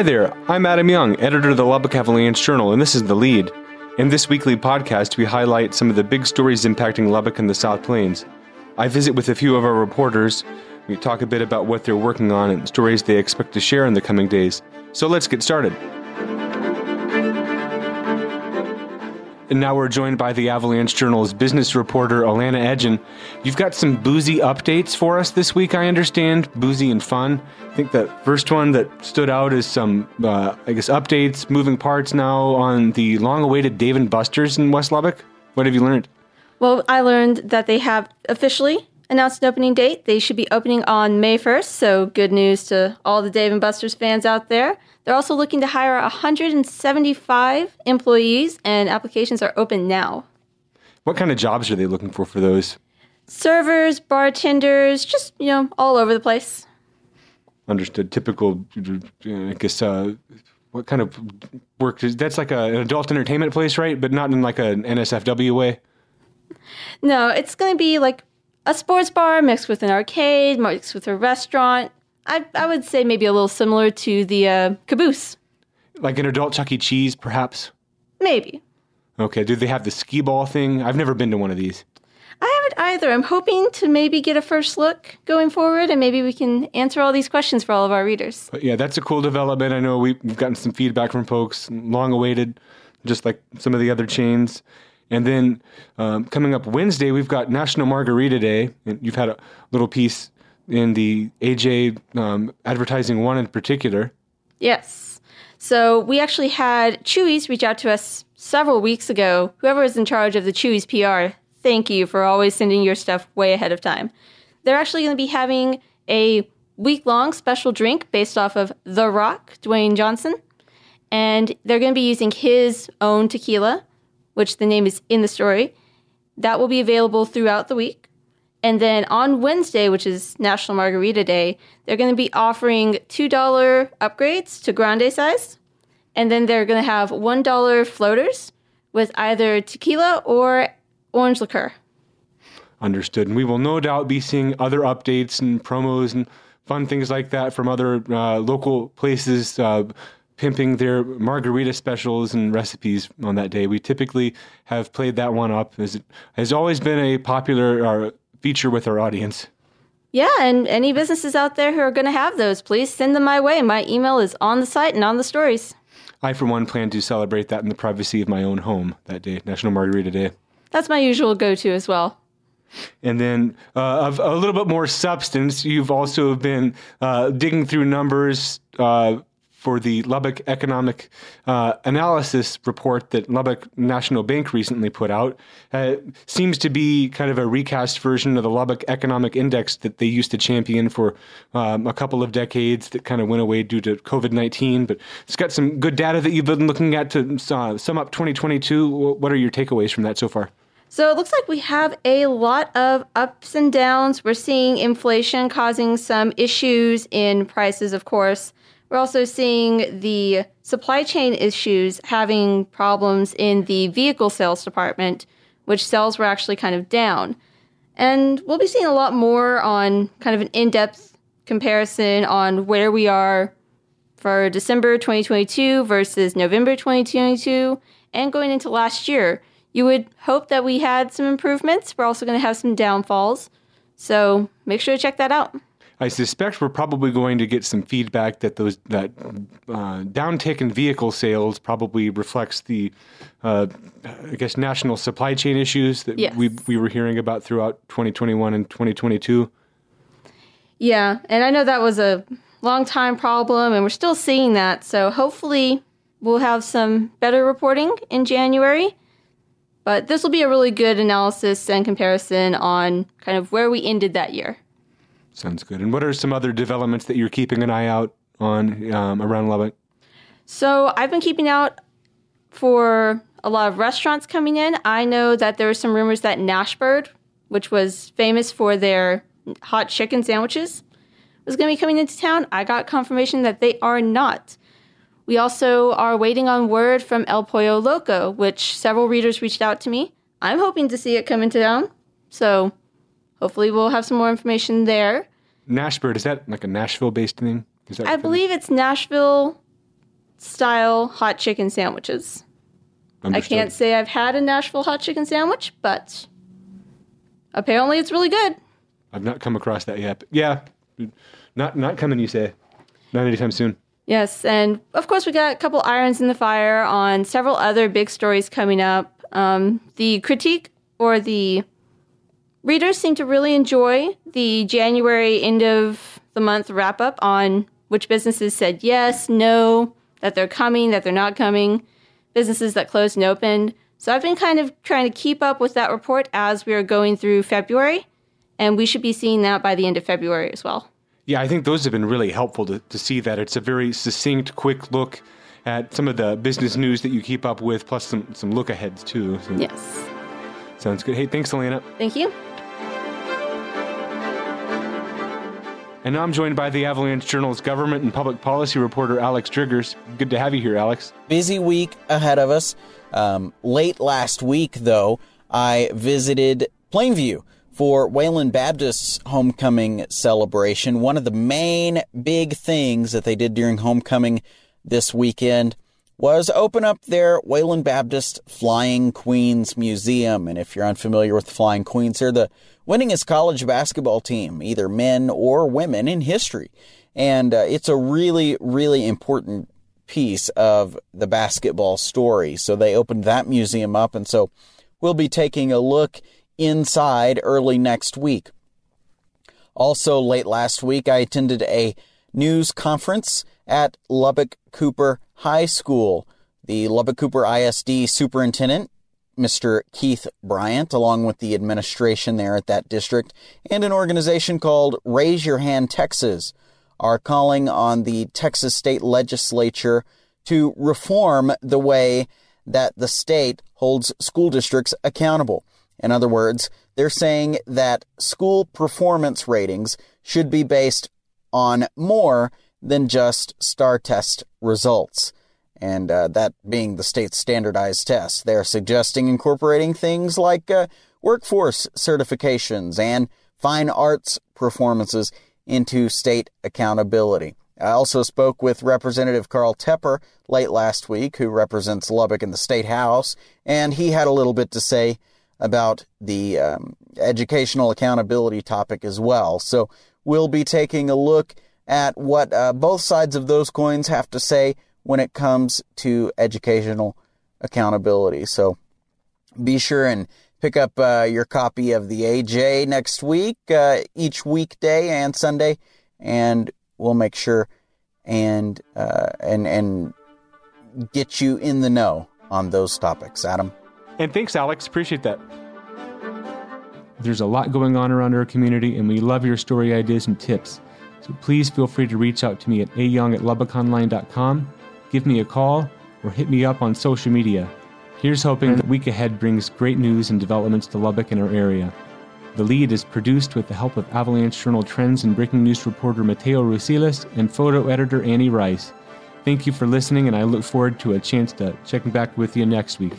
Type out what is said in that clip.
Hi there, I'm Adam Young, editor of the Lubbock Avalanche Journal, and this is The Lead. In this weekly podcast, we highlight some of the big stories impacting Lubbock and the South Plains. I visit with a few of our reporters. We talk a bit about what they're working on and stories they expect to share in the coming days. So let's get started. And now we're joined by the Avalanche Journal's business reporter, Alana Edgen. You've got some boozy updates for us this week, I understand. Boozy and fun. I think the first one that stood out is some, uh, I guess, updates, moving parts now on the long awaited Dave and Buster's in West Lubbock. What have you learned? Well, I learned that they have officially announced an opening date. They should be opening on May 1st, so good news to all the Dave and Buster's fans out there. They're also looking to hire 175 employees, and applications are open now. What kind of jobs are they looking for for those? Servers, bartenders, just, you know, all over the place. Understood. Typical, I guess, uh, what kind of work? Is, that's like a, an adult entertainment place, right? But not in like an NSFW way? No, it's going to be like a sports bar mixed with an arcade, mixed with a restaurant, I, I would say maybe a little similar to the uh, caboose. Like an adult Chuck E. Cheese, perhaps? Maybe. Okay. Do they have the skee ball thing? I've never been to one of these. I haven't either. I'm hoping to maybe get a first look going forward, and maybe we can answer all these questions for all of our readers. But yeah, that's a cool development. I know we've gotten some feedback from folks, long awaited, just like some of the other chains. And then um, coming up Wednesday, we've got National Margarita Day, and you've had a little piece in the AJ um, advertising one in particular. Yes. So we actually had Chuy's reach out to us several weeks ago. Whoever is in charge of the Chuy's PR, thank you for always sending your stuff way ahead of time. They're actually going to be having a week long special drink based off of The Rock, Dwayne Johnson. And they're going to be using his own tequila, which the name is in the story. That will be available throughout the week. And then on Wednesday, which is National Margarita Day, they're going to be offering $2 upgrades to grande size. And then they're going to have $1 floaters with either tequila or orange liqueur. Understood. And we will no doubt be seeing other updates and promos and fun things like that from other uh, local places uh, pimping their margarita specials and recipes on that day. We typically have played that one up as it has always been a popular uh, feature with our audience. Yeah, and any businesses out there who are going to have those, please send them my way. My email is on the site and on the stories. I, for one, plan to celebrate that in the privacy of my own home that day, National Margarita Day. That's my usual go to as well. And then, uh, of a little bit more substance, you've also been uh, digging through numbers uh, for the Lubbock Economic uh, Analysis report that Lubbock National Bank recently put out. Uh, seems to be kind of a recast version of the Lubbock Economic Index that they used to champion for um, a couple of decades that kind of went away due to COVID 19. But it's got some good data that you've been looking at to uh, sum up 2022. What are your takeaways from that so far? So it looks like we have a lot of ups and downs. We're seeing inflation causing some issues in prices, of course. We're also seeing the supply chain issues having problems in the vehicle sales department, which sales were actually kind of down. And we'll be seeing a lot more on kind of an in depth comparison on where we are for December 2022 versus November 2022 and going into last year. You would hope that we had some improvements. We're also going to have some downfalls. So make sure to check that out. I suspect we're probably going to get some feedback that those that uh, downtick in vehicle sales probably reflects the, uh, I guess, national supply chain issues that yes. we we were hearing about throughout 2021 and 2022. Yeah, and I know that was a long time problem, and we're still seeing that. So hopefully, we'll have some better reporting in January. But this will be a really good analysis and comparison on kind of where we ended that year. Sounds good. And what are some other developments that you're keeping an eye out on um, around Lubbock? So I've been keeping out for a lot of restaurants coming in. I know that there were some rumors that Nashbird, which was famous for their hot chicken sandwiches, was going to be coming into town. I got confirmation that they are not. We also are waiting on word from El Pollo Loco, which several readers reached out to me. I'm hoping to see it come into town. So hopefully we'll have some more information there. Nashbird, is that like a Nashville based thing? I believe it's Nashville style hot chicken sandwiches. Understood. I can't say I've had a Nashville hot chicken sandwich, but apparently it's really good. I've not come across that yet. Yeah, not not coming. You say, not anytime soon. Yes, and of course we got a couple irons in the fire on several other big stories coming up. Um, the critique or the readers seem to really enjoy the January end of the month wrap up on which businesses said yes, no, that they're coming, that they're not coming, businesses that closed and opened. So I've been kind of trying to keep up with that report as we are going through February, and we should be seeing that by the end of February as well. Yeah, I think those have been really helpful to, to see that. It's a very succinct, quick look at some of the business news that you keep up with, plus some, some look aheads too. So Yes. Sounds good. Hey, thanks, Elena. Thank you. And now I'm joined by the Avalanche Journal's government and public policy reporter, Alex Driggars. Good to have you here, Alex. busy week ahead of us. Um, late last week, though, I visited Plainview for Wayland Baptist's homecoming celebration. One of the main big things that they did during homecoming this weekend was open up their Wayland Baptist Flying Queens Museum. And if you're unfamiliar with the Flying Queens, they're the winningest college basketball team, either men or women, in history. And uh, it's a really, really important piece of the basketball story. So they opened that museum up. And so we'll be taking a look inside early next week. Also, late last week, I attended a news conference at Lubbock Cooper High School. The Lubbock Cooper ISD superintendent, Mr. Keith Bryant, along with the administration there at that district, and an organization called Raise Your Hand Texas, are calling on the Texas state legislature to reform the way that the state holds school districts accountable. In other words, they're saying that school performance ratings should be based on more than just STAR test results. And uh, that being the state's standardized test. They're suggesting incorporating things like uh, workforce certifications and fine arts performances into state accountability. I also spoke with Representative Carl Tepper late last week, who represents Lubbock in the State House, and he had a little bit to say about the um, educational accountability topic as well. So we'll be taking a look at what uh, both sides of those coins have to say when it comes to educational accountability. So be sure and pick up uh, your copy of the AJ next week, uh, each weekday and Sunday, and we'll make sure and uh, and and get you in the know on those topics. Adam. And thanks, Alex. Appreciate that. There's a lot going on around our community, and we love your story ideas and tips. So please feel free to reach out to me at ayoung at lubbockonline.com, give me a call, or hit me up on social media. Here's hoping the week ahead brings great news and developments to Lubbock and our area. The lead is produced with the help of Avalanche Journal Trends and Breaking News reporter Mateo Rosiles and photo editor Annie Rice. Thank you for listening, and I look forward to a chance to check back with you next week.